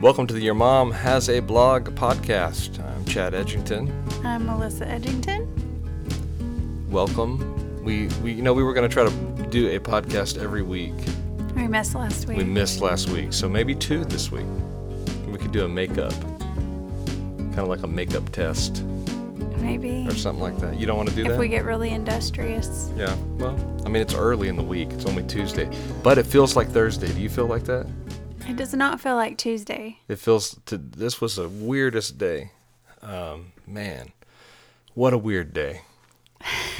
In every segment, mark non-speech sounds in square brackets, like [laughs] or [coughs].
Welcome to the Your Mom Has a Blog podcast. I'm Chad Edgington. I'm Melissa Edgington. Welcome. We, we you know we were going to try to do a podcast every week. We missed last week. We missed last week, so maybe two this week. We could do a makeup, kind of like a makeup test Maybe. or something like that. You don't want to do If that? If we get really industrious. yeah. Well, I mean it's early in the week. It's only Tuesday, but it feels like Thursday. Do you feel like that? It does not feel like Tuesday. It feels to this was the weirdest day. Um, man, what a weird day.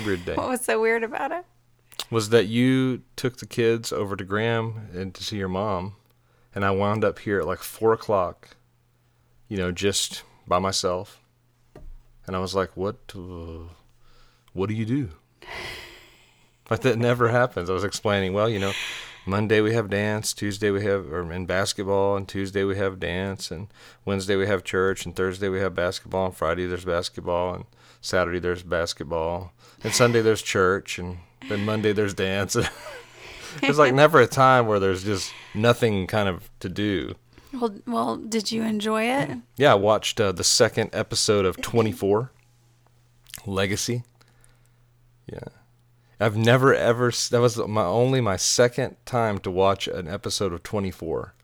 Weird day. [laughs] What was so weird about it? was that you took the kids over to Graham and to see your mom, and I wound up here at like four o'clock, you know, just by myself, and I was like, "What? Uh, what do you do?" Like that never happens. I was explaining, well, you know, Monday we have dance, Tuesday we have or in basketball, and Tuesday we have dance, and Wednesday we have church, and Thursday we have basketball, and Friday there's basketball, and Saturday there's basketball, and Sunday there's church, and then Monday there's dance. [laughs] there's like never a time where there's just nothing kind of to do. Well, well, did you enjoy it? Yeah, I watched uh, the second episode of 24 Legacy. Yeah. I've never ever that was my only my second time to watch an episode of 24.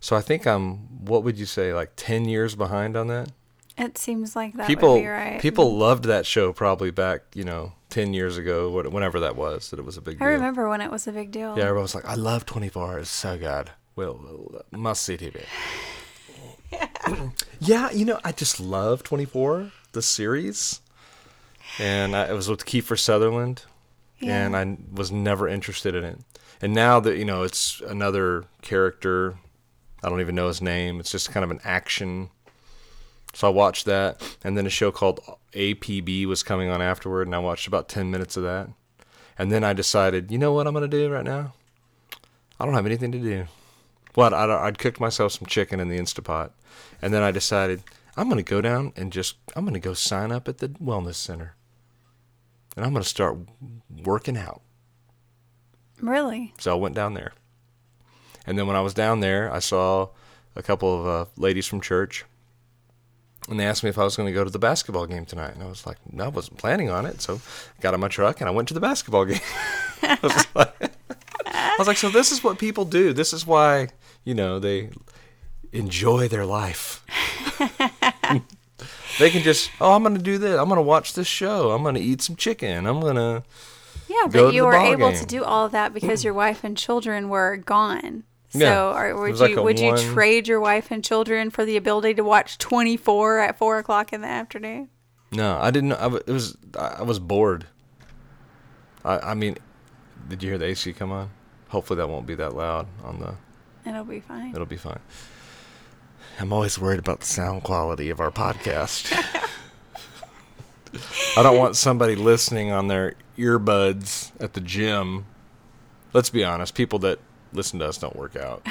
So I think I'm what would you say like 10 years behind on that? It seems like that people would be right. people loved that show probably back, you know, 10 years ago, whenever that was, that it was a big I deal. I remember when it was a big deal. Yeah, everyone was like, I love 24. It's so good. Well, must see TV. [laughs] yeah, you know, I just love 24, the series. And I, it was with Kiefer Sutherland. And I was never interested in it. And now that, you know, it's another character, I don't even know his name. It's just kind of an action. So I watched that. And then a show called APB was coming on afterward. And I watched about 10 minutes of that. And then I decided, you know what I'm going to do right now? I don't have anything to do. What? I'd, I'd cooked myself some chicken in the Instapot. And then I decided, I'm going to go down and just, I'm going to go sign up at the Wellness Center. And I'm going to start working out. Really? So I went down there. And then when I was down there, I saw a couple of uh, ladies from church. And they asked me if I was going to go to the basketball game tonight. And I was like, no, I wasn't planning on it. So I got in my truck and I went to the basketball game. [laughs] I, was like, [laughs] I was like, so this is what people do. This is why, you know, they enjoy their life. [laughs] they can just, oh, I'm going to do this. I'm going to watch this show. I'm going to eat some chicken. I'm going to. Yeah, but you were able game. to do all of that because your wife and children were gone. So, Yeah. It would like you would you trade your wife and children for the ability to watch 24 at four o'clock in the afternoon? No, I didn't. I, it was. I I was bored. I. I mean, did you hear the AC come on? Hopefully that won't be that loud on the. It'll be fine. It'll be fine. I'm always worried about the sound quality of our podcast. I don't want somebody listening on their earbuds at the gym. Let's be honest, people that listen to us don't work out.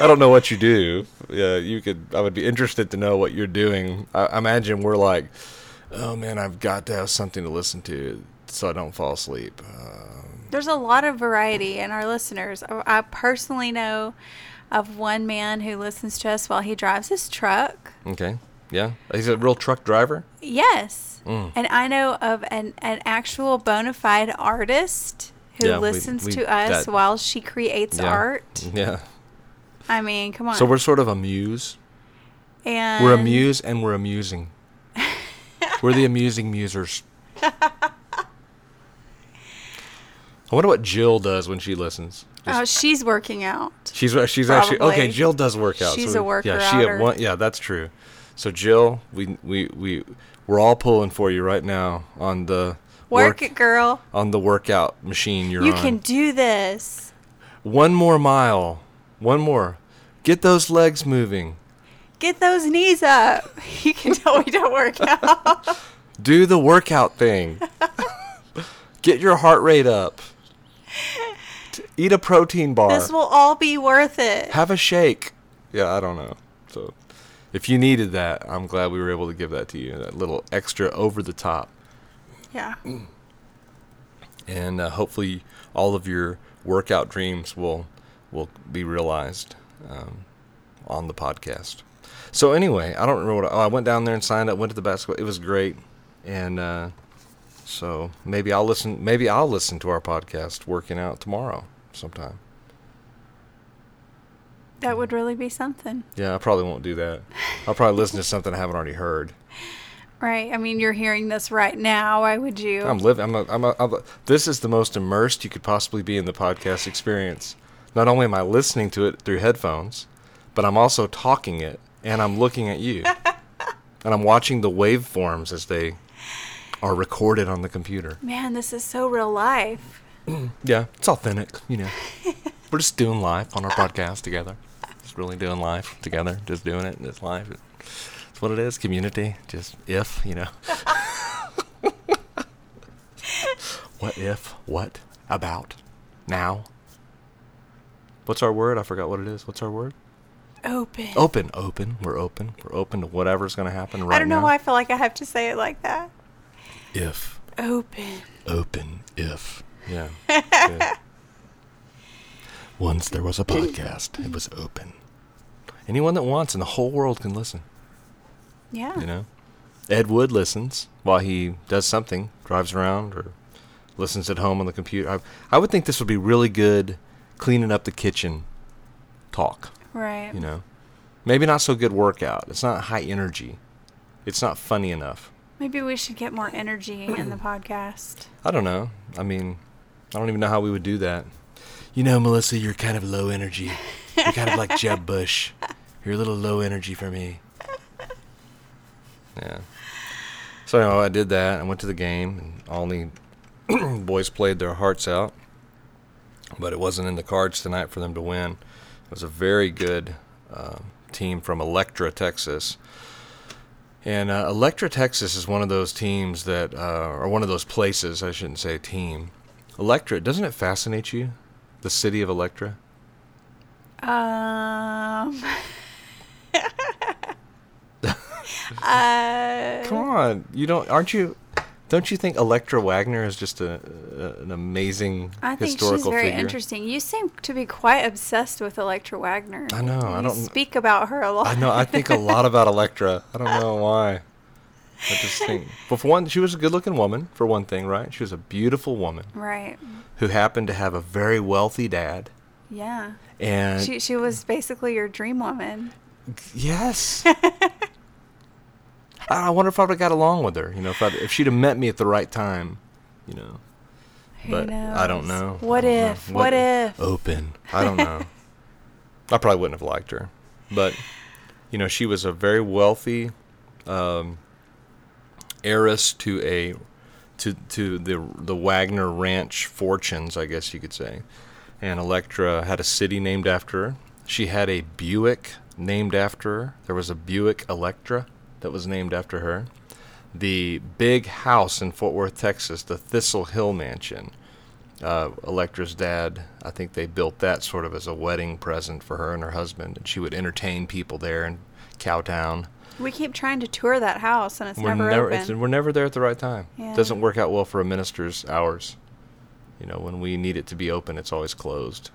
I don't know what you do. Yeah, you could. I would be interested to know what you're doing. I, I imagine we're like, oh man, I've got to have something to listen to so I don't fall asleep. Uh, There's a lot of variety in our listeners. I personally know of one man who listens to us while he drives his truck. okay, yeah, he's a real truck driver. Yes. Mm. And I know of an, an actual bona fide artist who Yeah, we- listens we- to us that- while she creates Yeah. art. Yeah. I mean, come on. So we're sort of a muse. and We're a muse and we're amusing. we're the amusing musers. [laughs] I wonder what Jill does when she listens. Oh, she's working out. She's uh, she's actually okay. Jill does work out. She's so a worker Yeah, she at one. Yeah, that's true. So Jill, we we we we're all pulling for you right now on the Work it, girl. on the workout machine you're You on. can do this. One more mile. One more. Get those legs moving. Get those knees up. [laughs] You can tell we don't work [laughs] out. Do the workout thing. [laughs] Get your heart rate up. [laughs] Eat a protein bar. this will all be worth it. Have a shake. Yeah, I don't know. So, if you needed that, I'm glad we were able to give that to you. That little extra over the top. Yeah. [clears throat] and uh, hopefully all of your workout dreams will will be realized um, on the podcast. So anyway, I don't remember what oh, I went down there and signed up. Went to the basketball. It was great, and uh, so maybe I'll listen. Maybe I'll listen to our podcast working out tomorrow sometime. That would really be something. Yeah, I probably won't do that. I'll probably listen to something I haven't already heard. Right. I mean, you're hearing this right now. Why would you? I'm living. I'm. A, I'm, a, I'm a, This is the most immersed you could possibly be in the podcast experience. Not only am I listening to it through headphones, but I'm also talking it, and I'm looking at you, [laughs] and I'm watching the waveforms as they are recorded on the computer. Man, this is so real life. [clears throat] Yeah, it's authentic. You know, [laughs] we're just doing life on our podcast together. Just really doing life together. Just doing it. It's life. It's what it is. Community. Just if you know. [laughs] what if? What about? Now. What's our word? I forgot what it is. What's our word? Open. Open. Open. We're open. We're open to whatever's going to happen right I don't know now. why I feel like I have to say it like that. If. Open. Open. If. Yeah. Good. Once there was a podcast. It was open. Anyone that wants in the whole world can listen. Yeah. You know, Ed Wood listens while he does something, drives around, or listens at home on the computer. I, I would think this would be really good cleaning up the kitchen talk. Right. You know, maybe not so good workout. It's not high energy. It's not funny enough. Maybe we should get more energy in the podcast. [clears throat] I don't know. I mean, I don't even know how we would do that. You know, Melissa, you're kind of low energy. You're kind of like [laughs] Jeb Bush. You're a little low energy for me. Yeah. So I did that. I went to the game, and all the [clears throat] boys played their hearts out. But it wasn't in the cards tonight for them to win. It was a very good uh, team from Electra, Texas. And uh, Electra, Texas is one of those teams that, uh, or one of those places, I shouldn't say team. Electra, doesn't it fascinate you? The city of Electra? Um. [laughs] [laughs] uh, Come on, you don't, aren't you, don't you think Electra Waggoner is just a, a an amazing I think historical she's very figure? interesting. You seem to be quite obsessed with Electra Waggoner. I know, I don't- speak about her a lot. I know, I think a lot about [laughs] Electra. I don't know why. I just think, but for one, she was a good looking woman, for one thing, right? She was a beautiful woman Right. who happened to have a very wealthy dad. Yeah. And She she was basically your dream woman. Yes. [laughs] I I wonder if I'd have got along with her. You know, if I'd, if she'd have met me at the right time. You know, Who but knows? I don't know. What don't know. if? What, if? Open. I don't know. [laughs] I probably wouldn't have liked her, but you know, she was a very wealthy um, heiress to a to to the the Waggoner Ranch fortunes, I guess you could say. And Electra had a city named after her. She had a Buick named after her. There was a Buick Electra that was named after her. The big house in Fort Worth, Texas, the Thistle Hill Mansion. Uh, Electra's dad, I think they built that sort of as a wedding present for her and her husband, and she would entertain people there in Cowtown. We keep trying to tour that house and it's We're never, never, open. it's, we're never there at the right time. Yeah. It doesn't work out well for a minister's hours. You know, when we need it to be open, it's always closed.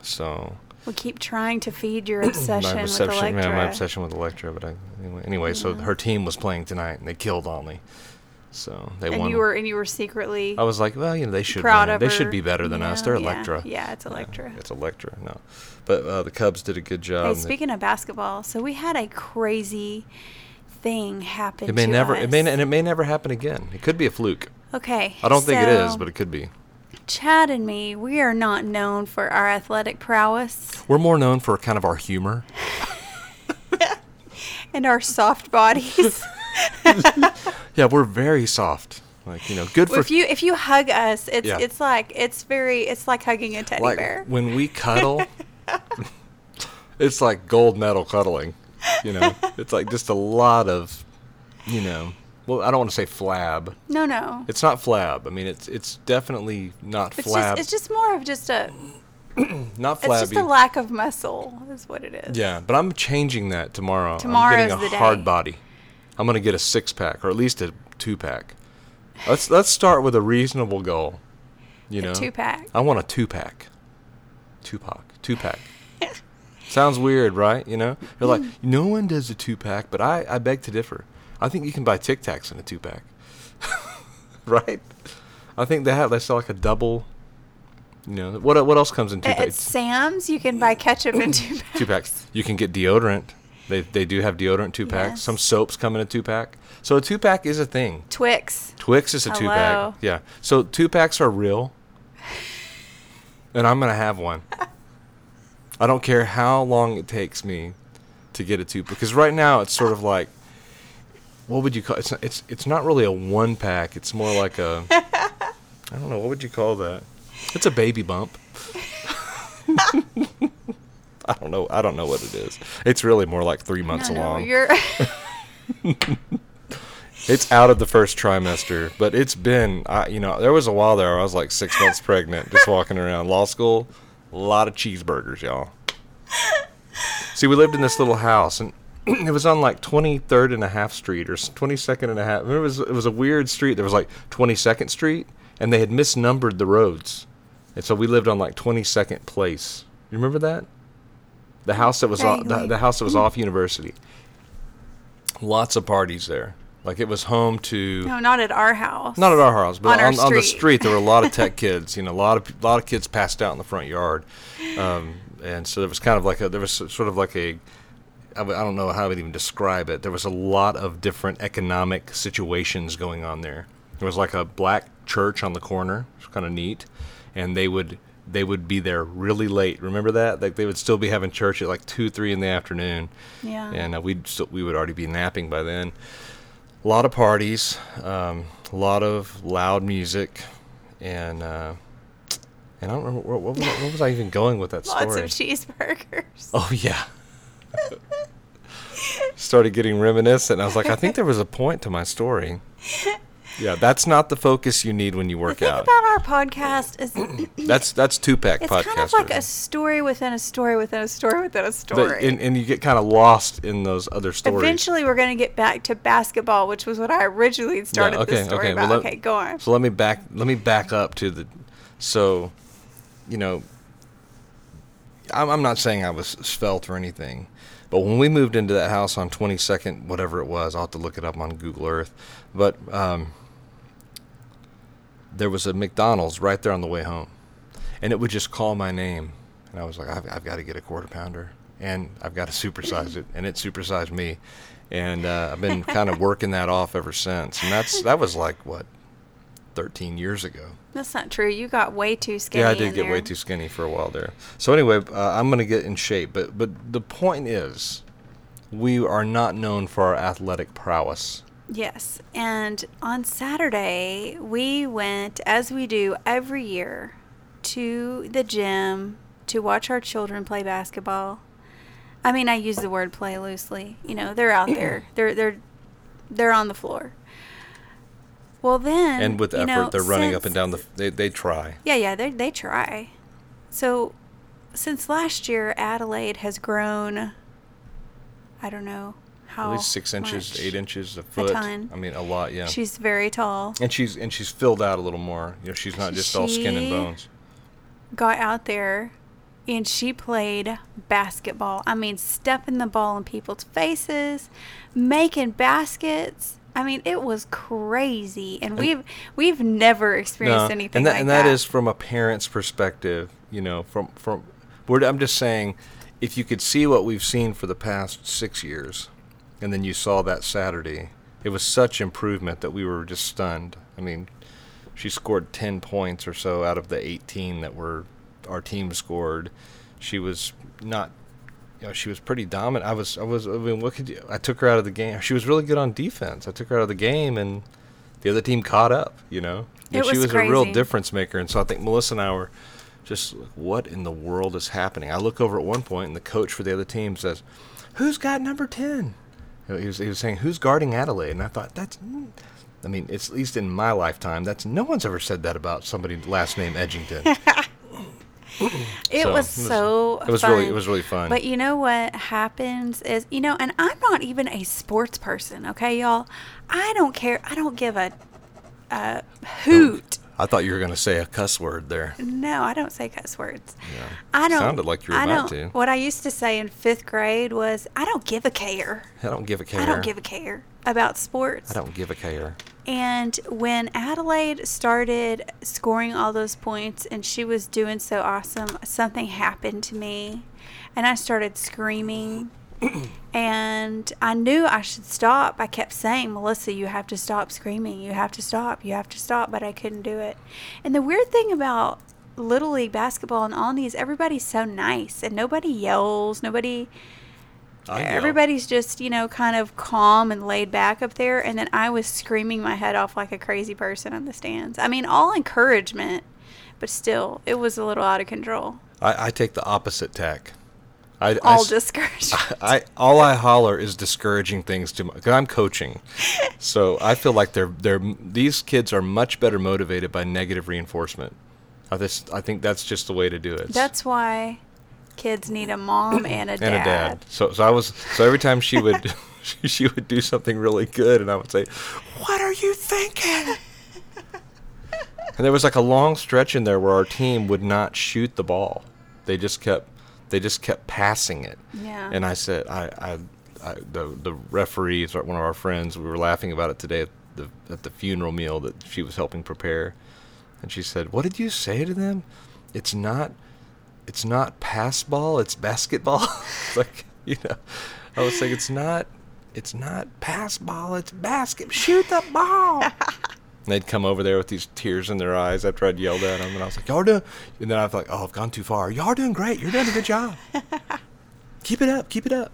So we keep trying to feed your obsession my with obsession, Electra. yeah, my obsession with Electra. But I, anyway, anyway so her team was playing tonight, and they killed on. So they and won. you were and you were secretly I was like, well, you know, they should proud win. of They her. should be better than us. Yeah, They're yeah. Electra. Yeah, it's Yeah, Electra. it's Electra. No, but uh, the Cubs did a good job. Hey, and they- speaking of basketball, so we had a crazy thing happen. it may never. Us. It may. And it may never happen again. It could be a fluke. Okay. I don't think it is, but it could be. Chad and me, we are not known for our athletic prowess We're more known for kind of our humor. [laughs] and our soft bodies. [laughs] Yeah, we're very soft. Like you know, good for if you if you hug us, it's Yeah. it's like it's very it's like hugging a teddy like bear. when we cuddle. [laughs] it's like gold medal cuddling. You know, it's like just a lot of, you know. Well, I don't want to say flab. No, no. It's not flab. I mean, it's it's definitely not It's flab. just it's just more of just a [clears throat] not flabby. it's just a lack of muscle is what it is. Yeah, but I'm changing that tomorrow. Tomorrow's I'm getting a the day. hard body. I'm gonna get a six pack or at least a two pack. Let's let's start with a reasonable goal. You know, two pack. I want a two pack. Tupac, two pack. [laughs] Sounds weird, right? You know, you're like, hmm. no one does a two pack, but I, I beg to differ. I think you can buy Tic Tacs in a two pack, [laughs] right? I think they have they sell like a double. You know, what what else comes in two At packs? Sam's, you can buy ketchup in [coughs] two packs. two packs. You can get deodorant. They they do have deodorant two packs. Yes. Some soaps come in a two pack. So a two pack is a thing. Twix. Twix is a two pack. Yeah. So two packs are real. And I'm gonna have one. I don't care how long it takes me to get a two because right now it's sort of like what would you call it's it's it's not really a one pack. It's more like a [laughs] I don't know, what would you call that? It's a baby bump. [laughs] I don't know. I don't know what it is. It's really more like 3 months No, no, along. you're [laughs] It's out of the first trimester, but it's been, I, you know, there was a while there where I was like six months pregnant, just walking around law school. A lot of cheeseburgers, y'all. See, we lived in this little house, and [clears throat] it was on like 23rd and a half street or 22nd and a half. It was it was a weird street. There was like 22nd Street, and they had misnumbered the roads, and so we lived on like 22nd Place. You remember that? The house that was off, the, the house that was [laughs] off University. Lots of parties there. Like it was home to no, not at our house. not at our house, but On on, on the street. there were a lot of tech [laughs] kids. You know, a lot of a lot of kids passed out in the front yard, um, and so there was kind of like a there was sort of like a I w- I don't know how I would even describe it. There was a lot of different economic situations going on there. There was like a black church on the corner, was kind of neat, and they would they would be there really late. Remember that? Like they would still be having church at like two, three in the afternoon Yeah. and uh, we'd still, we would already be napping by then. A lot of parties, um, a lot of loud music, and uh, and I don't remember what, what, was, what was I even going with that story. [laughs] Lots of cheeseburgers. oh yeah. [laughs] Started getting reminiscent. I was like, I think there was a point to my story. Yeah, that's not the focus you need when you The work thing out. about our podcast is [clears throat] That's that's two pack it's podcast. kind of like a story within a story within a story within a story. and, and you get kind of lost in those other stories. Eventually, we're going to get back to basketball, which was what I originally started okay, this story okay, well, about. let- okay, go on. So let me back let me back up to the so you know I'm, I'm not saying I was svelte or anything, but when we moved into that house on 22nd, whatever it was, I'll have to look it up on Google Earth. But um, there was a McDonald's right there on the way home, and it would just call my name, and I was like, I've, I've got to get a quarter pounder, and I've got to supersize it, and it supersized me, and uh, I've been kind of working that off ever since, and that's that was like what 13 years ago. That's not true. You got way too skinny. Yeah, I did get way too skinny for a while there. So anyway, uh, I'm gonna get in shape, but but the point is, we are not known for our athletic prowess. Yes. And on Saturday, we went, as we do every year, to the gym to watch our children play basketball. I mean, I use the word play loosely. You know, they're out there. They're they're they're on the floor. Well, then And with effort, know, they're running up and down the. They they try. Yeah, yeah, they they try. So, since last year, Adelaide has grown. I don't know how. At least six inches, much. eight inches, a foot. A ton. I mean, a lot. Yeah. She's very tall. and she's and she's filled out a little more. You know, she's not just all skin and bones. Got out there, and she played basketball. I mean, stepping the ball in people's faces, making baskets. I mean, it was crazy, and we've we've never experienced anything and that like and that is from a parent's perspective. You know, from from. I'm just saying, if you could see what we've seen for the past six years, and then you saw that Saturday, it was such improvement that we were just stunned. I mean, she scored 10 points or so out of the 18 that were our team scored. She was not you know, she was pretty dominant. I was I was I mean, what could you I took her out of the game. She was really good on defense. I took her out of the game and the other team caught up, you know. It And she was was a real difference maker and so I think Melissa and I were just what in the world is happening? I look over at one point and the coach for the other team says, "Who's got number 10?" He was, he was saying, "Who's guarding Adelaide?" And I thought, "That's I mean, it's at least in my lifetime, that's no one's ever said that about somebody last name [laughs] It So, was so. it was fun. really- it was really fun. But you know what happens is, you know, and I'm not even a sports person. Okay, y'all. I don't care. I don't give a, a hoot oh, I thought you were going to say a cuss word there. No, I don't say cuss words. Yeah. I don't. Sounded like you were I about don't, to. What I used to say in fifth grade was, "I don't give a care. I don't give a care. I don't give a care about sports." I don't give a care. And when Adelaide started scoring all those points and she was doing so awesome, something happened to me. And I started screaming. [coughs] and I knew I should stop. I kept saying, Melissa, you have to stop screaming. You have to stop. You have to stop. But I couldn't do it. And the weird thing about Little League basketball and all these, everybody's so nice and nobody yells. Nobody. Everybody's just you know kind of calm and laid back up there and then i was screaming my head off like a crazy person on the stands i mean all encouragement but still it was a little out of control I, I take the opposite tack. I, I all s- discouragement [laughs] I all I holler is discouraging things to my. Cause I'm coaching, [laughs] so I feel like they're they're these kids are much better motivated by negative reinforcement. I just I think that's just the way to do it. that's why kids need a mom [clears throat] and a dad, and a dad. So so I was so every time she would she, [laughs] [laughs] she would do something really good, and I would say, "What are you thinking?" and there was like a long stretch in there where our team would not shoot the ball. They just kept they just kept passing it. Yeah. And I said, I, I, I the the referees, one of our friends, we were laughing about it today at the at the funeral meal that she was helping prepare, and she said, "What did you say to them? It's not." It's not pass ball, it's basketball. [laughs] It's like, you know, I was like, it's not, it's not pass ball, it's basket. Shoot the ball. and [laughs] they'd come over there with these tears in their eyes after I'd yelled at them, and I was like, y'all doing, and then I was like, oh, I've gone too far. Y'all are doing great. You're doing a good job. [laughs] keep it up. Keep it up.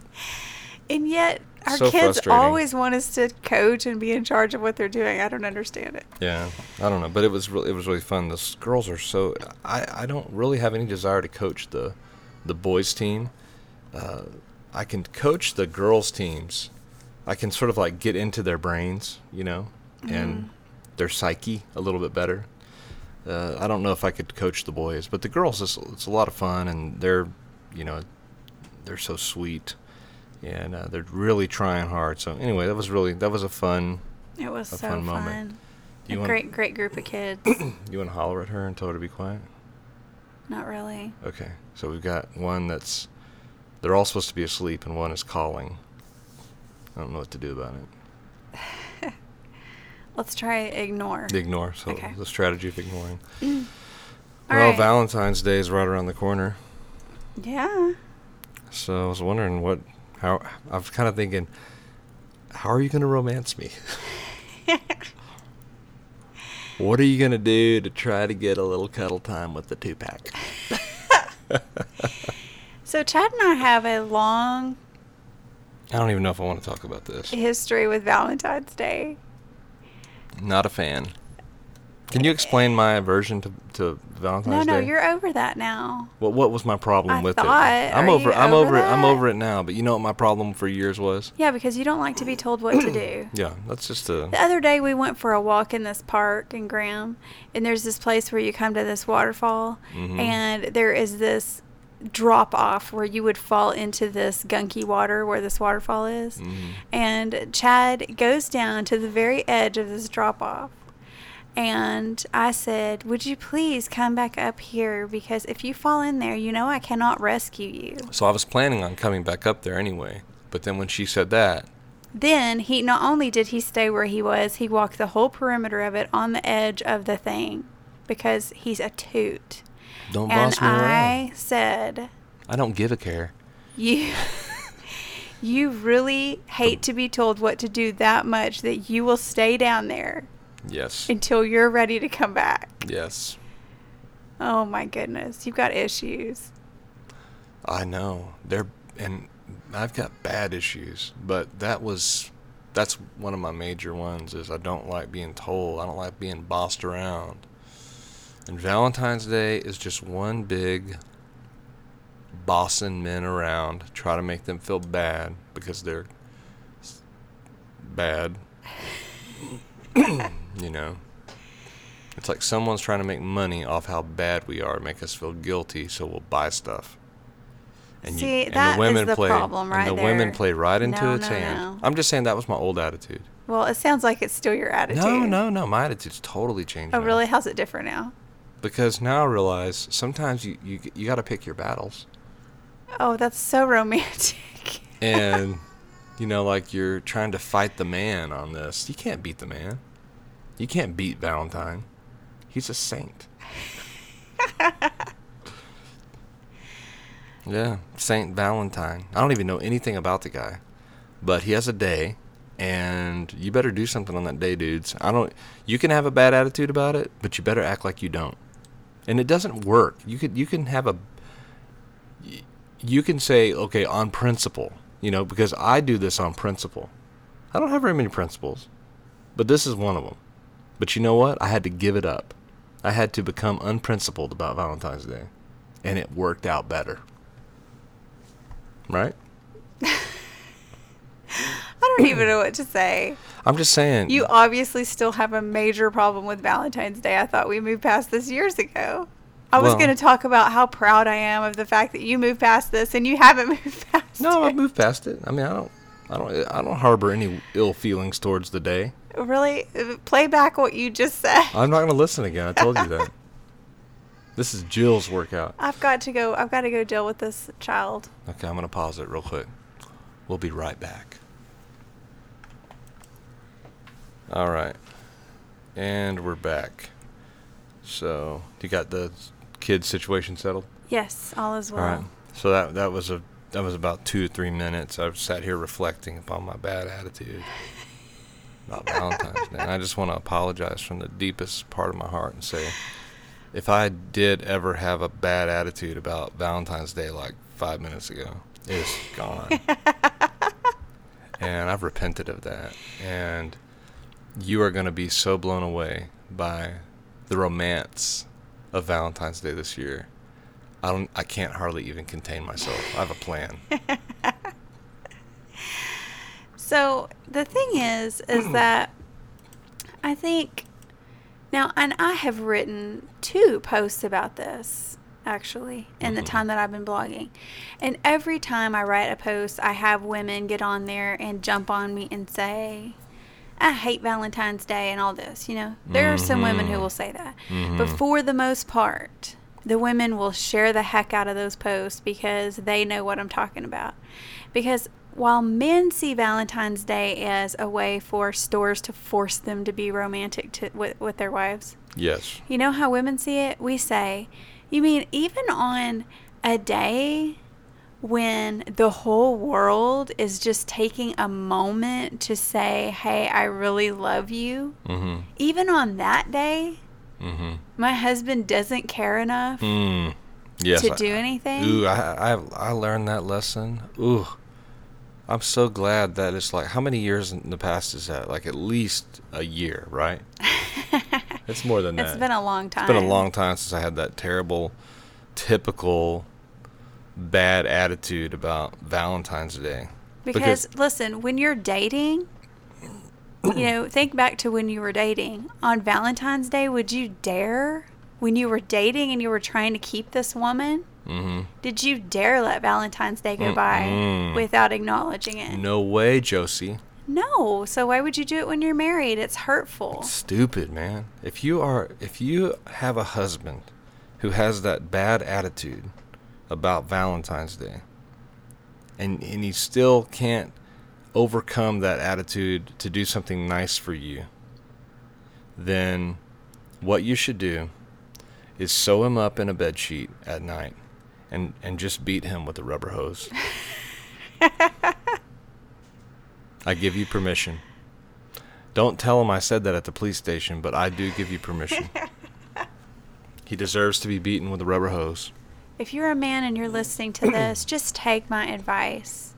and yet our So kids always want us to coach and be in charge of what they're doing i don't understand it Yeah, I don't know, but it was really it was really fun. The girls are so I I don't really have any desire to coach the the boys team. Uh, I can coach the girls teams. I can sort of like get into their brains, you know, and their psyche a little bit better. Uh, I don't know if I could coach the boys, but the girls it's, it's a lot of fun and they're you know they're so sweet and uh, they're really trying hard. So anyway, that was really that was a fun. it was A so fun fun, moment. a want- great great group of kids [clears throat] You want to holler at her and tell her to be quiet? not really Okay, so we've got one that's they're all supposed to be asleep and one is calling. I don't know what to do about it. [laughs] let's try ignore Ignore. So Okay. the strategy of ignoring. [clears throat] All well, right. Valentine's Day is right around the corner, yeah so I was wondering what how I was kind of thinking, how are you going to romance me? [laughs] what are you going to do to try to get a little cuddle time with the two pack? [laughs] So Chad and I have a long I don't even know if I want to talk about this. history with Valentine's Day. Not a fan. Can you explain my aversion to, to Valentine's Day? no, no, Day? you're over that now. What what was my problem I with thought, it? I'm over I'm over over it. I'm over it now, but you know what my problem for years was? Yeah, because you don't like to be told what to do. [clears throat] Yeah, that's just a The other day we went for a walk in this park in Graham, and there's this place where you come to this waterfall, Mhm. and there is this drop off where you would fall into this gunky water where this waterfall is. Mhm. And Chad goes down to the very edge of this drop off. And I said, Would you please come back up here? Because if you fall in there, you know I cannot rescue you. So I was planning on coming back up there anyway. But then when she said that, Then he not only did he stay where he was, he walked the whole perimeter of it on the edge of the thing because he's a toot. don't And boss me around. I said, I don't give a care. You [laughs] you really hate to be told what to do that much that you will stay down there Yes. until you're ready to come back. Yes. Oh my goodness, you've got issues. I know. They're and I've got bad issues, but that was that's one of my major ones is I don't like being told. I don't like being bossed around. And Valentine's Day is just one big bossing men around, try to make them feel bad because they're bad. [clears throat] you know. It's like someone's trying to make money off how bad we are, make us feel guilty, so we'll buy stuff. And See, and that the is women the play, problem right and the women play right into No, its no, hand. no. I'm just saying that was my old attitude. Well, it sounds like it's still your attitude. No, no, no. My attitude's totally changed. Oh, now. really? How's it different now? Because now I realize sometimes you you, you got to pick your battles, Oh, that's so romantic. [laughs] and you know, like you're trying to fight the man on this. You can't beat the man. You can't beat Valentine. He's a saint. [laughs] yeah, Saint Valentine. I don't even know anything about the guy, but he has a day, and you better do something on that day, dudes. I don't. You can have a bad attitude about it, but you better act like you don't. And it doesn't work. You could you can have a. you can say okay on principle, you know, because I do this on principle. I don't have very many principles, but this is one of them. But you know what? I had to give it up. I had to become unprincipled about Valentine's Day, and it worked out better. Right? [laughs] I don't even know what to say. I'm just saying. You obviously still have a major problem with Valentine's Day. I thought we moved past this years ago. I was Well- going to talk about how proud I am of the fact that you moved past this and you haven't [laughs] moved past it. no, it. I've moved past it. I mean, I don't, I don't, I don't harbor any ill feelings towards the day. Really? Uh, Play back what you just said. I'm not going to listen again. I told you [laughs] that. This is Jill's workout. I've got to go. I've got to go deal with this child. Okay, I'm going to pause it real quick. We'll be right back. All right. And we're back. So, you got the kid situation settled? Yes, all is well. All right. So that that was a that was about 2 or 3 minutes. I've sat here reflecting upon my bad attitude [laughs] about Valentine's Day. And I just want to apologize from the deepest part of my heart and say if I did ever have a bad attitude about Valentine's Day like 5 minutes ago, it's gone. [laughs] and I've repented of that. And you are going to be so blown away by the romance of Valentine's Day this year. I don't I can't hardly even contain myself. I have a plan. [laughs] So the thing is, is [clears throat] that I think now, and I have written two posts about this actually in the Mhm. time that I've been blogging. And every time I write a post, I have women get on there and jump on me and say, I hate Valentine's Day and all this, you know. There are some women who Mhm. will say that. But Mhm. for the most part, the women will share the heck out of those posts because they know what I'm talking about. Because while men see Valentine's Day as a way for stores to force them to be romantic to, with, with their wives, Yes. you know how women see it? We say, you mean even on a day when the whole world is just taking a moment to say, hey, I really love you? Mhm. Even on that day, Mhm. my husband doesn't care enough Mm. Yes. to I- do anything. Ooh, I, I I learned that lesson. Ooh. I'm so glad that it's like how many years in the past is that? Like at least a year, right? [laughs] It's more than that. It's been a long time. It's been a long time since I had that terrible, typical, bad attitude about Valentine's Day. Because, listen, when you're dating, you know, think back to when you were dating. On Valentine's Day, would you dare, when you were dating and you were trying to keep this woman, hmm did you dare let Valentine's Day go by Mm-mm. without acknowledging it? No way, Josie. No. So why would you do it when you're married? It's hurtful. Stupid, man. If you are if you have a husband who has that bad attitude about Valentine's Day and and he still can't overcome that attitude to do something nice for you, then what you should do is sew him up in a bed sheet at night and and just beat him with a rubber hose. [laughs] I give you permission. Don't tell him I said that at the police station, but I do give you permission. [laughs] he deserves to be beaten with a rubber hose. If you're a man and you're listening to this, [clears throat] just take my advice.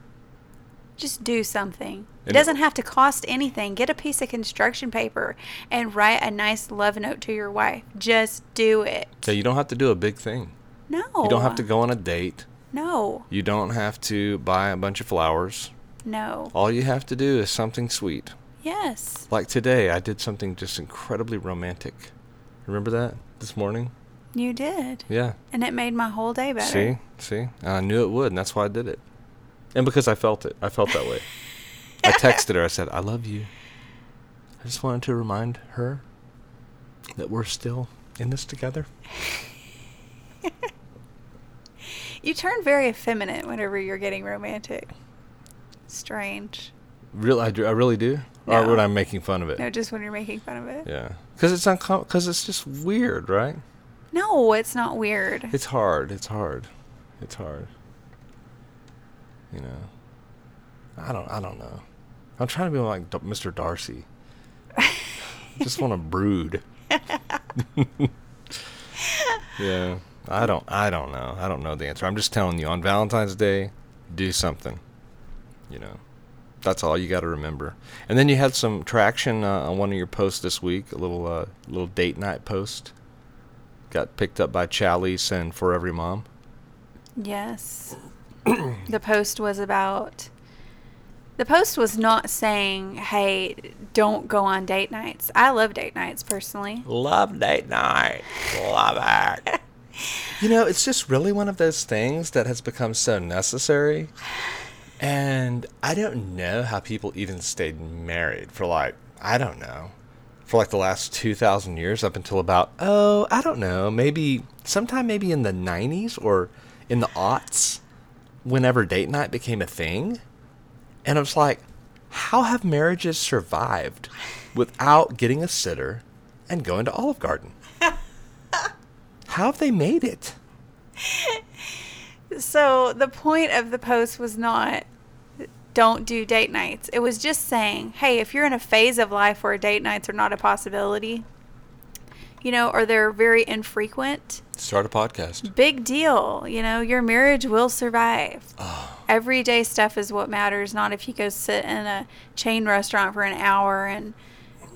Just do something. It doesn't have to cost anything. Get a piece of construction paper and write a nice love note to your wife. Just do it. So you don't have to do a big thing. No. You don't have to go on a date. No. You don't have to buy a bunch of flowers. No. All you have to do is something sweet. Yes. Like today, I did something just incredibly romantic. Remember that this morning? You did. Yeah. And it made my whole day better. See, see, and I knew it would, and that's why I did it. And because I felt it, I felt that way. I [laughs] texted her. I said, "I love you." I just wanted to remind her that we're still in this together. [laughs] You turn very effeminate whenever you're getting romantic. Strange. Real, I, do- I really do. Or when I'm making fun of it. No, just when you're making fun of it. Yeah, because it's uncom- Because it's just weird, right? No, it's not weird. It's hard. It's hard. It's hard. You know. I don't. I don't know. I'm trying to be like D- Mr. Darcy. Just want to brood. [laughs] yeah. I don't. I don't know. I don't know the answer. I'm just telling you. On Valentine's Day, do something. You know. That's all you got to remember. And then you had some traction uh, on one of your posts this week. A little uh, little date night post. Got picked up by Chalice and For Every Mom. Yes. [clears throat] the post was about. The post was not saying, hey, don't go on date nights. I love date nights personally. Love date night. Love it. [laughs] you know, it's just really one of those things that has become so necessary. And I don't know how people even stayed married for like, I don't know, for like the last 2,000 years up until about, oh, I don't know, maybe sometime maybe in the 90s or in the aughts, whenever date night became a thing. And I was like, how have marriages survived without getting a sitter and going to Olive Garden? [laughs] how have they made it? So the point of the post was not don't do date nights. It was just saying, hey, if you're in a phase of life where date nights are not a possibility, you know, or they're very infrequent, Start a podcast. big deal. You know, your marriage will survive. Ah. Everyday stuff is what matters, not if you go sit in a chain restaurant for an hour and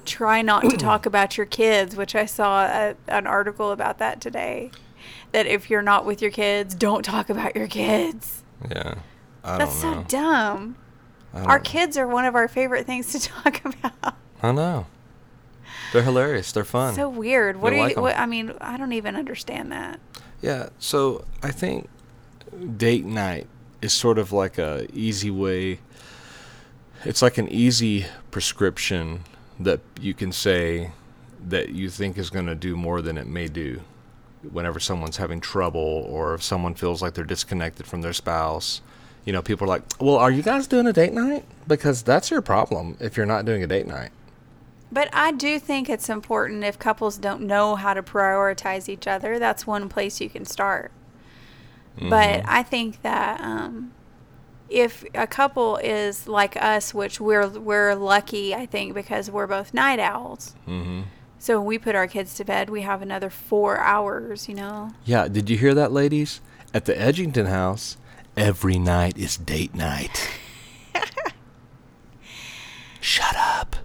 try not to talk [clears throat] about your kids, which I saw a, an article about that today. That if you're not with your kids, don't talk about your kids. Yeah. I That's so dumb. I Our kids are one of our favorite things to [laughs] talk about. I know. They're hilarious. They're fun. So weird. What They are like you? What, I mean, I don't even understand that. Yeah, so I think date night is sort of like a easy way. It's like an easy prescription that you can say that you think is going to do more than it may do. Whenever someone's having trouble or if someone feels like they're disconnected from their spouse, you know, people are like, "Well, are you guys doing a date night?" Because that's your problem if you're not doing a date night. But I do think it's important if couples don't know how to prioritize each other. That's one place you can start. But I think that um, if a couple is like us, which we're we're lucky, I think, because we're both night owls. Mm-hmm. So when we put our kids to bed, we have another four hours. You know. Yeah, did you hear that, ladies? At the Edgington house, every night is date night. [laughs] Shut up.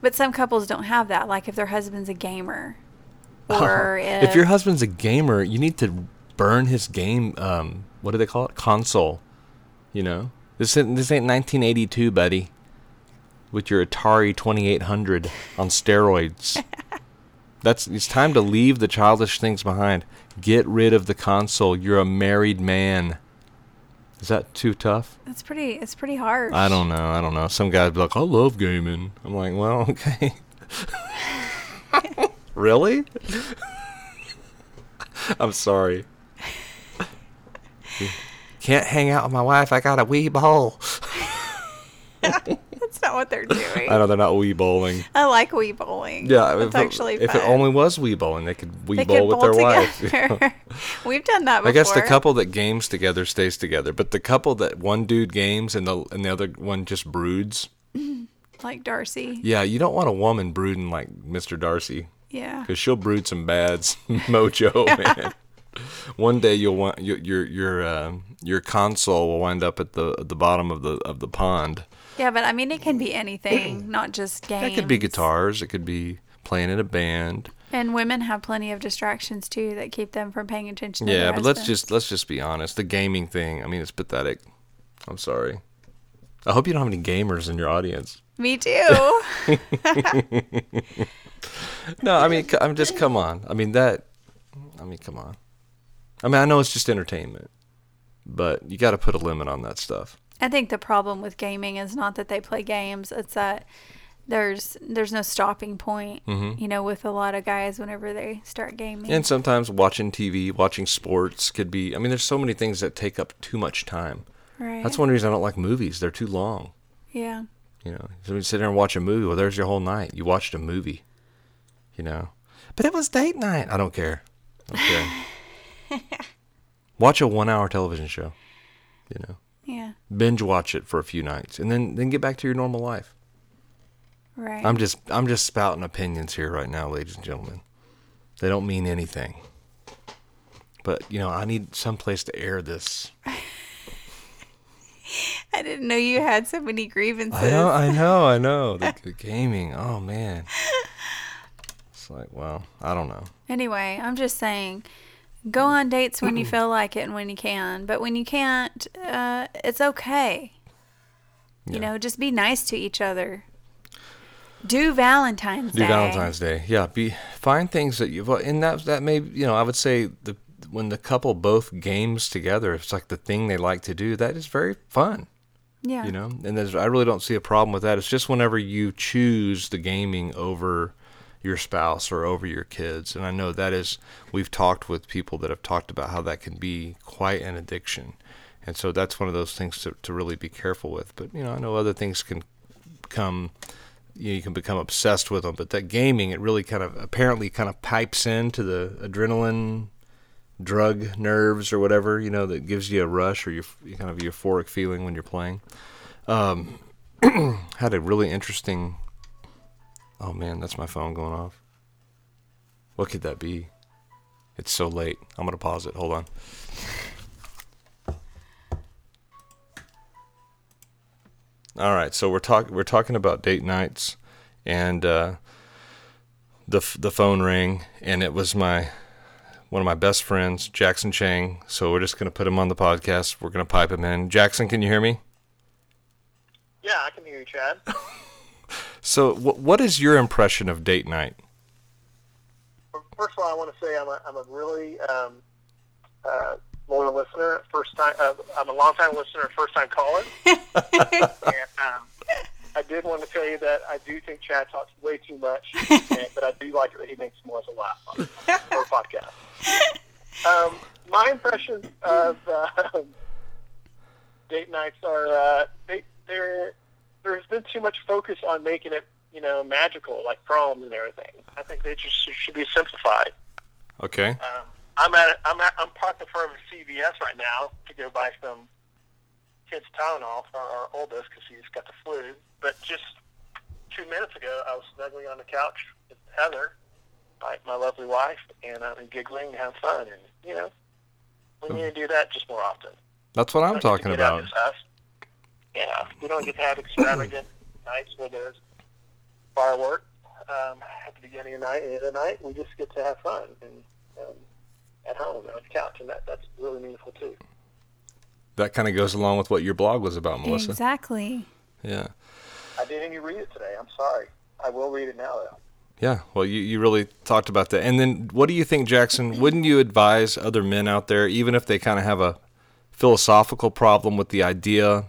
But some couples don't have that. Like if their husband's a gamer, [laughs] or if, if your husband's a gamer, you need to burn his game. Um, what do they call it? Console. You know, this ain't, this ain't 1982, buddy. With your Atari 2800 on steroids. [laughs] That's it's time to leave the childish things behind. Get rid of the console. You're a married man. Is that too tough? it's pretty, it's pretty hard. I don't know. I don't know. Some guys be like, I love gaming. I'm like, well, okay. [laughs] really? I'm sorry. [laughs] Can't hang out with my wife. I got a Wii bowl. [laughs] Not what they're [laughs] doing. I know they're not Wii bowling. I like Wii bowling. Yeah, it's if, it- actually if it only was Wii bowling, they could Wii they bowl could with bowl their wife. [laughs] We've done that before. I guess the couple that games together stays together, but the couple that one dude games and the and the other one just broods. [laughs] like Darcy. Yeah, you don't want a woman brooding like Mr. Darcy. Yeah. because she'll brood some bad mojo, man. One day you'll want your your your uh, your console will wind up at the at the bottom of the of the pond. Yeah, but I mean, it can be mm. anything, [clears throat] not just games. It could be guitars. It could be playing in a band. And women have plenty of distractions too that keep them from paying attention. to Yeah, but let's just let's just be honest. The gaming thing. I mean, it's pathetic. I'm sorry. I hope you don't have any gamers in your audience. Me [laughs] too. No, I mean, I'm just come on. I mean that. I mean, come on. I mean, I know it's just entertainment, but you got to put a limit on that stuff. I think the problem with gaming is not that they play games; it's that there's there's no stopping point. Mhm. You know, with a lot of guys whenever they start gaming. And sometimes watching TV, watching sports could be. I mean, there's so many things that take up too much time. right. That's one reason I don't like movies. They're too long. Yeah. You know, so you sit there and watch a movie, well, there's your whole night. You watched a movie. You know, but it was date night. I don't care. I don't care. [laughs] watch a one-hour television show. You know, Yeah. binge watch it for a few nights, and then then get back to your normal life. Right. I'm just I'm just spouting opinions here right now, ladies and gentlemen. They don't mean anything. But you know, I need some place to air this. [laughs] I didn't know you had so many grievances. I know, I know, I [laughs] know. The, the gaming. Oh man. It's like, well, I don't know. Anyway, I'm just saying, go on dates when you feel like it and when you can. But when you can't, uh, it's okay. Yeah. You know, just be nice to each other. Do Valentine's Do Day. Do Valentine's Day. Yeah, be find things that you well, and that that may you know I would say the when the couple both games together, it's like the thing they like to do. That is very fun. Yeah. you know and there's i really don't see a problem with that it's just whenever you choose the gaming over your spouse or over your kids. And i know that is we've talked with people that have talked about how that can be quite an addiction. And so that's one of those things to, to really be careful with. But you know i know other things can come you, know, you can become obsessed with them but that gaming it really kind of apparently kind of pipes into the adrenaline drug nerves or whatever you know that gives you a rush or you kind of euphoric feeling when you're playing. Um, [clears throat] had a really interesting oh man that's my phone going off what could that be it's so late i'm gonna pause it hold on all right so we're talking we're talking about date nights and uh, the f- the phone rang and it was my one of my best friends, Jackson Chang. So we're just going to put him on the podcast. We're going to pipe him in. Jackson, can you hear me? Yeah, I can hear you, Chad. [laughs] So, wh- what is your impression of date night? First of all, I want to say I'm a, I'm a really um, uh, loyal listener. First time, uh, I'm a long time listener, first time caller. [laughs] and um, I did want to tell you that I do think Chad talks way too much, and, but I do like it that he makes more as a laugh on, for a podcast. Um, my impression of uh, date nights are uh, they, they're, there's been too much focus on making it you know magical like proms and everything. I think they just should be simplified. Okay. Um, I'm at I'm at I'm parked in front of a CVS right now to go buy some kids Tylenol for our oldest because he's got the flu. But just two minutes ago, I was snuggling on the couch with Heather, my, my lovely wife, and I'm giggling and having fun. And you know, we need to do that just more often. That's what I'm don't get to talking about. Just us. Yeah, we don't get to have extravagant [clears throat] nights where there's fireworks um, at the beginning of the night and at the night. We just get to have fun and um, at home on the couch, and that that's really meaningful too. That kind of goes along with what your blog was about, Melissa. Exactly. Yeah. I didn't even read it today. I'm sorry. I will read it now though. Yeah. Well, you, you really talked about that. And then what do you think, Jackson? Wouldn't you advise other men out there, even if they kind of have a philosophical problem with the idea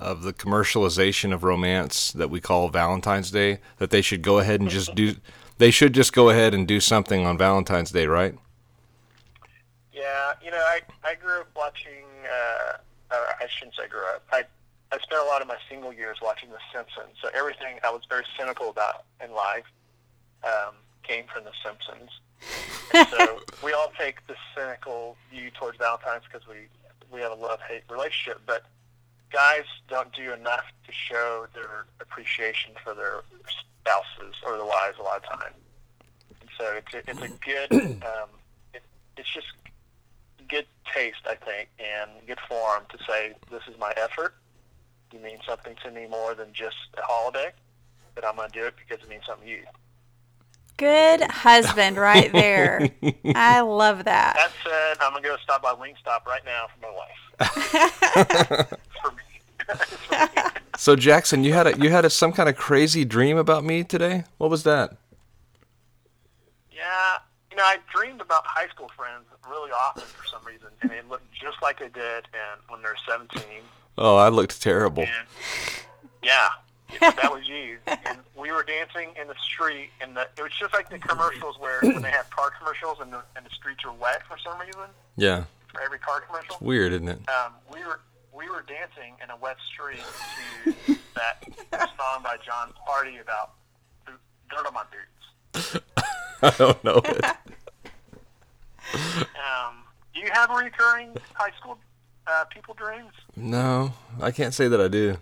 of the commercialization of romance that we call Valentine's Day, that they should go ahead and just do, they should just go ahead and do something on Valentine's Day, right? Yeah, you know, I I grew up watching. Uh, I shouldn't say grew up. I I spent a lot of my single years watching The Simpsons. So everything I was very cynical about in life um, came from The Simpsons. And so [laughs] we all take the cynical view towards Valentine's because we we have a love hate relationship, but guys don't do enough to show their appreciation for their spouses or their wives a lot of time. And so it's a, it's a good [clears throat] um, it, it's just good taste, I think, and good form to say this is my effort. You mean something to me more than just a holiday, but I'm going to do it because it means something to you. Good husband right [laughs] there. I love that. That said, I'm going to go stop by Wingstop right now for my wife. [laughs] for me. [laughs] So Jackson, you had a you had a, some kind of crazy dream about me today. What was that? Yeah, you know, I dreamed about high school friends really often for some reason, and they looked just like they did and when they're 17. Oh, I looked terrible. And yeah, that was you. And we were dancing in the street, and the, it was just like the commercials where when they have car commercials and the, and the streets are wet for some reason Yeah. for every car commercial. Weird, isn't it? Um, we were we were dancing in a wet street to that song by Jon Pardi about dirt on my boots. [laughs] I don't know it. [laughs] Um, do you have recurring high school uh, people dreams? No, I can't say that I do.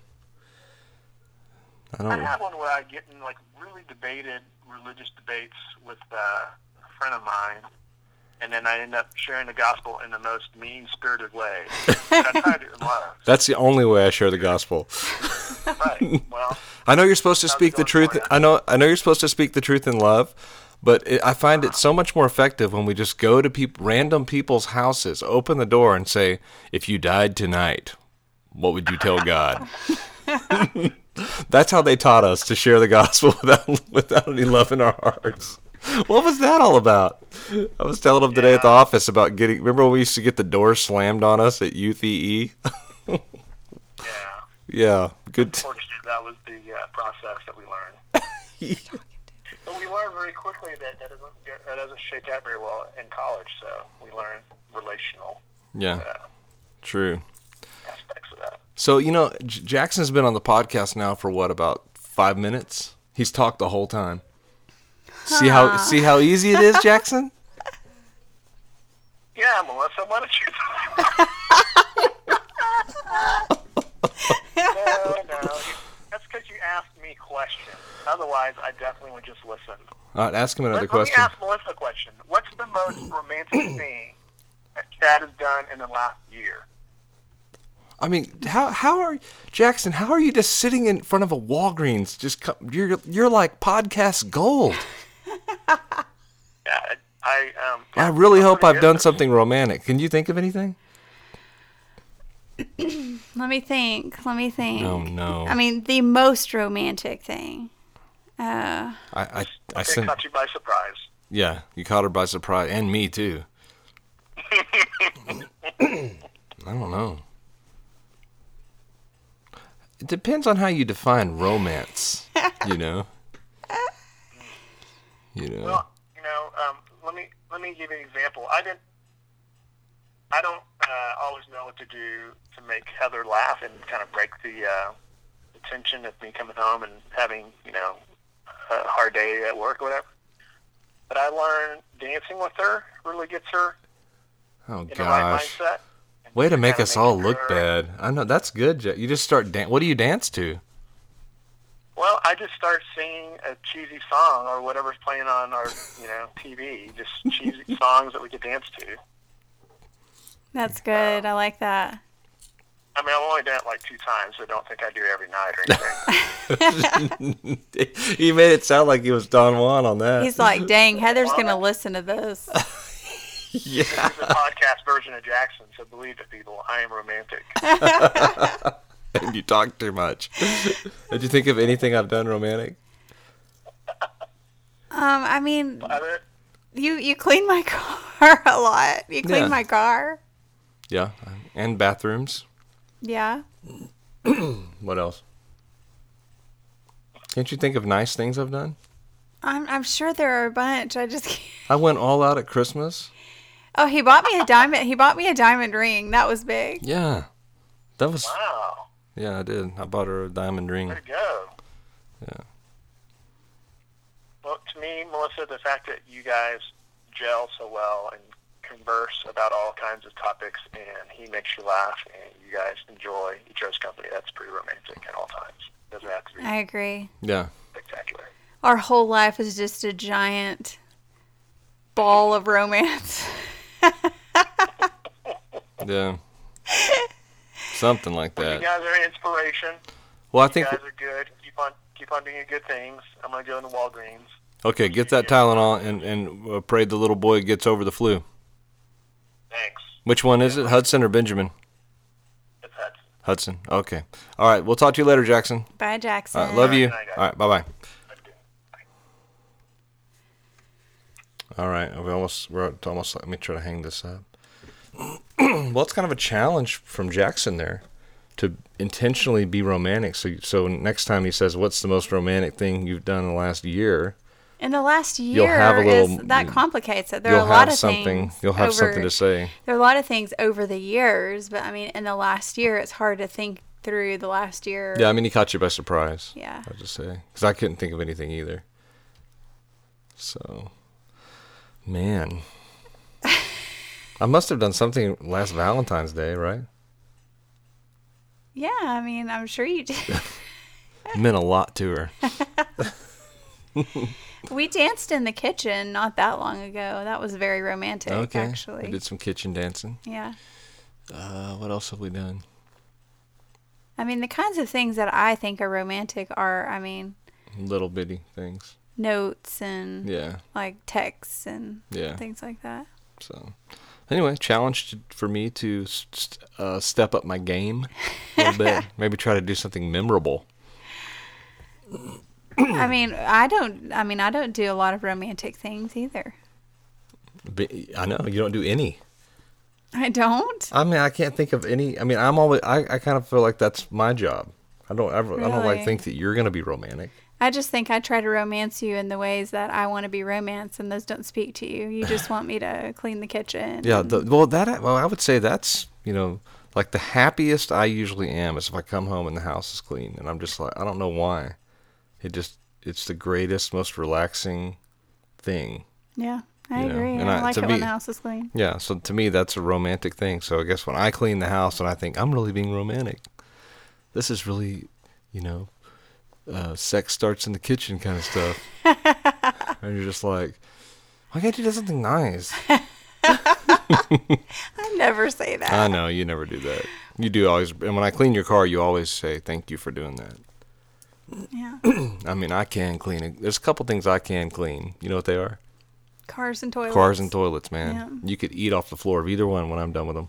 I I don't. have one where I get in like really debated religious debates with uh, a friend of mine, and then I end up sharing the gospel in the most mean-spirited way. [laughs] But I try to do in love. That's the only way I share the gospel. Right. Well, [laughs] I know you're supposed to speak the truth. I know. I know you're supposed to speak the truth in love, but it, I find it so much more effective when we just go to peop, random people's houses, open the door, and say, "If you died tonight, what would you tell God?" [laughs] That's how they taught us to share the gospel [laughs] without without any love in our hearts. What was that all about? I was telling them today at the office about getting. Remember when we used to get the door slammed on us at UTE? yeah. yeah, good. Unfortunately, that was the uh, process that we learned. [laughs] But we learned very quickly that that doesn't that doesn't shake out very well in college. So we learned relational yeah, uh, true. aspects of that. So you know, J- Jackson's been on the podcast now for what about five minutes? He's talked the whole time. See how see how easy it is, [laughs] Jackson. Yeah, Melissa, why don't you? no, no. That's because you asked me questions. Otherwise, I definitely would just listen. All right, ask him another Let, let me ask Melissa a question. What's the most romantic [clears throat] thing that Chad has done in the last year? I mean, how how are Jackson? How are you just sitting in front of a Walgreens? Just co- you're you're like podcast gold. [laughs] Yeah, I um. I really hope I've done something romantic. Can you think of anything? [clears throat] Let me think. Let me think. Oh no. I mean, the most romantic thing. Uh, I I, I sent. caught you by surprise. Yeah, you caught her by surprise, and me too. [laughs] I don't know. It depends on how you define romance. You know. You know. Well, you know, um, let me let me give you an example. I didn't. I don't uh, always know what to do to make Heather laugh and kind of break the, uh, the tension of me coming home and having you know a hard day at work or whatever. But I learned dancing with her really gets her oh in the right gosh. mindset. And Way to make kinda us all look her- bad. I know that's good. You just start dan- What do you dance to? Well, I just start singing a cheesy song or whatever's playing on our you know TV, just [laughs] cheesy songs that we could dance to. that's good. I like that. I mean, I've only done it like two times, so don't think I do it every night or anything. [laughs] he made it sound like he was Don Juan on that. He's like, dang, Heather's gonna listen to this. [laughs] yeah. This is a podcast version of Jackson, so believe it, people. I am romantic. [laughs] and you talk too much. Did you think of anything I've done romantic? Um, I mean, you you clean my [laughs] car a lot. You clean Yeah. my car. Yeah, and bathrooms. Yeah. [clears throat] What else? Can't you think of nice things I've done? I'm I'm sure there are a bunch. I just can't. [laughs] I went all out at Christmas. Oh, he bought me a diamond. He bought me a diamond ring. That was big. Yeah, that was. wow, Yeah, I did. I bought her a diamond ring. way to go. Yeah. Well, to me, Melissa, the fact that you guys gel so well and converse about all kinds of topics, and he makes you laugh, and you guys enjoy each other's company, that's pretty romantic at all times. Doesn't have to be I agree. Yeah. spectacular. Our whole life is just a giant ball of romance. [laughs] Yeah. Something like that. You guys are an inspiration. Well, I You think. guys are good. Keep on, keep on doing good things. I'm gonna go into Walgreens. Okay, get that Tylenol and and uh, pray the little boy gets over the flu. Thanks. Which one is it, Hudson or Benjamin? It's Hudson. Hudson. Okay. All right. We'll talk to you later, Jackson. Bye, Jackson. All right, love you. Good. All right. Bye bye. That's good. All right, we almost we're almost. Let me try to hang this up. [clears throat] well, it's kind of a challenge from Jackson there to intentionally be romantic. So, so next time he says, "What's the most romantic thing you've done in the last year?" In the last year, You'll have a is, little- that complicates it. There are a lot of something. things. You'll have over, something to say. There are a lot of things over the years, but I mean, in the last year, it's hard to think through the last year. Yeah, I mean, he caught you by surprise. Yeah. I'll just say because I couldn't think of anything either. So, man, I must have done something last Valentine's Day, right? Yeah, I mean, I'm sure you did. [laughs] Meant a lot to her. [laughs] we danced in the kitchen not that long ago. That was very romantic, Okay. actually. We did some kitchen dancing. Yeah. Uh, what else have we done? I mean, the kinds of things that I think are romantic are, I mean, Little bitty things. Notes and Yeah. like texts and Yeah. things like that. So, anyway, challenge to, for me to st- uh, step up my game a little bit. [laughs] Maybe try to do something memorable. I mean, I don't. I mean, I don't do a lot of romantic things either. But I know you don't do any. I don't. I mean, I can't think of any. I mean, I'm always. I, I kind of feel like that's my job. I don't ever. I don't like think that you're gonna be romantic. I just think I try to romance you in the ways that I want to be romanced, and those don't speak to you. You just want me to clean the kitchen. Yeah. The, well, that. Well, I would say that's you know like the happiest I usually am is if I come home and the house is clean, and I'm just like I don't know why. It just it's the greatest, most relaxing thing. Yeah, I You know, agree. and I, I- like it when me- the house is clean. Yeah, so to me that's a romantic thing. So I guess when I clean the house and I think I'm really being romantic, this is really, you know, uh, sex starts in the kitchen kind of stuff. [laughs] and you're just like, why can't you do something nice? [laughs] I never say that. I know you never do that. You do always, and when I clean your car, you always say thank you for doing that. yeah, [clears throat] I mean, I can clean it. There's a couple things I can clean. You know what they are? cars and toilets. Cars and toilets, man. Yeah. You could eat off the floor of either one when I'm done with them.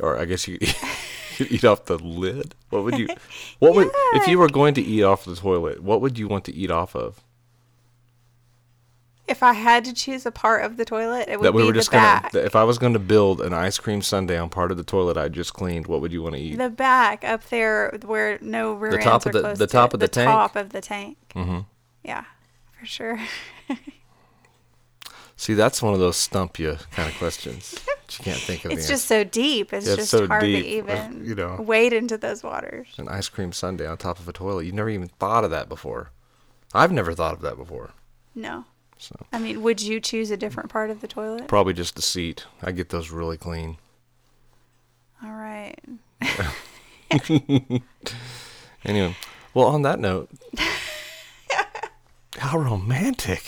Or I guess you you [laughs] could eat off the lid. What would you? [laughs] What would if you were going to eat off the toilet? What would you want to eat off of? If I had to choose a part of the toilet, it would that we be were the just back. gonna. If I was going to build an ice cream sundae on part of the toilet I just cleaned, what would you want to eat? The back up there where no rear The top ends of the- close the to top it. of the tank? top of the tank. hmm Yeah, for sure. [laughs] See, that's one of those stump you kind of questions. You can't think of. it's just so deep. It's Yeah, it's just so hard deep, to uh, even you know. wade into those waters. an ice cream sundae on top of a toilet. You never even thought of that before. I've never thought of that before. No. So I mean, would you choose a different part of the toilet? probably just the seat. I get those really clean. All right. [laughs] Anyway, well, on that note, [laughs] how romantic.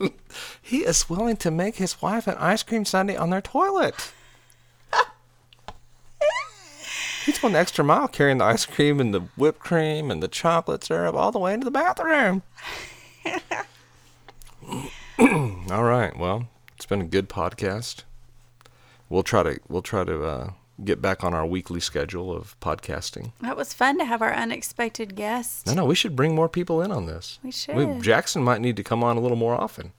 [laughs] he is willing to make his wife an ice cream sundae on their toilet. He's going the extra mile carrying the ice cream and the whipped cream and the chocolate syrup all the way into the bathroom. [laughs] [clears throat] all right. Well, it's been a good podcast. We'll try to we'll try to uh, get back on our weekly schedule of podcasting. That was fun to have our unexpected guest. No, no, we should bring more people in on this. We should. Jackson might need to come on a little more often.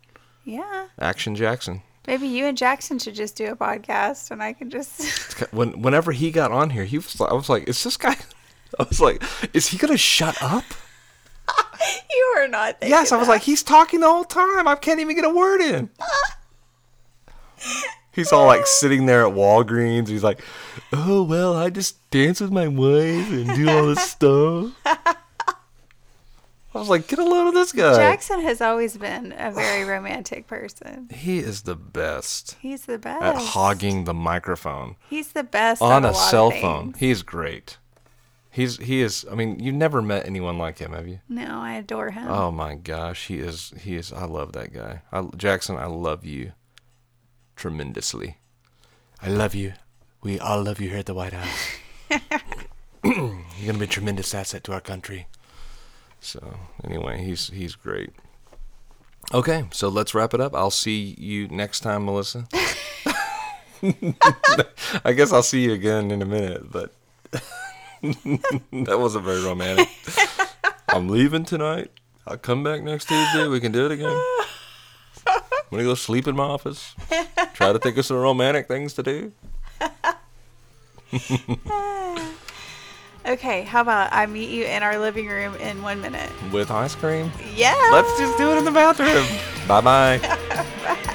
Yeah. Action Jackson. Maybe you and Jackson should just do a podcast and I can just. When whenever he got on here, he was like, I was like, is this guy? [laughs] I was like, is he gonna shut up? [laughs] you are not yes, I was that. like, he's talking the whole time. I can't even get a word in. [laughs] He's all like sitting there at Walgreens. He's like, oh well, I just dance with my wife and do all this [laughs] stuff. I was like, get a load of this guy. Jackson has always been a very romantic person. He is the best He's the best. at hogging the microphone. He's the best on a cell phone. He's great. He's he is. I mean, you've never met anyone like him, have you? No, I adore him. Oh my gosh, he is. He is. I love that guy. I, Jackson, I love you tremendously. I love you. We all love you here at the White House. [laughs] You're gonna be a tremendous asset to our country. So anyway, he's he's great. Okay, so let's wrap it up. I'll see you next time, Melissa. [laughs] [laughs] I guess I'll see you again in a minute, but that wasn't very romantic. I'm leaving tonight. I'll come back next Tuesday. We can do it again. I'm gonna go sleep in my office. Try to think of some romantic things to do. [laughs] Okay, how about I meet you in our living room in one minute? With ice cream? Yeah. Let's just do it in the bathroom. [laughs] [laughs] bye bye. Bye.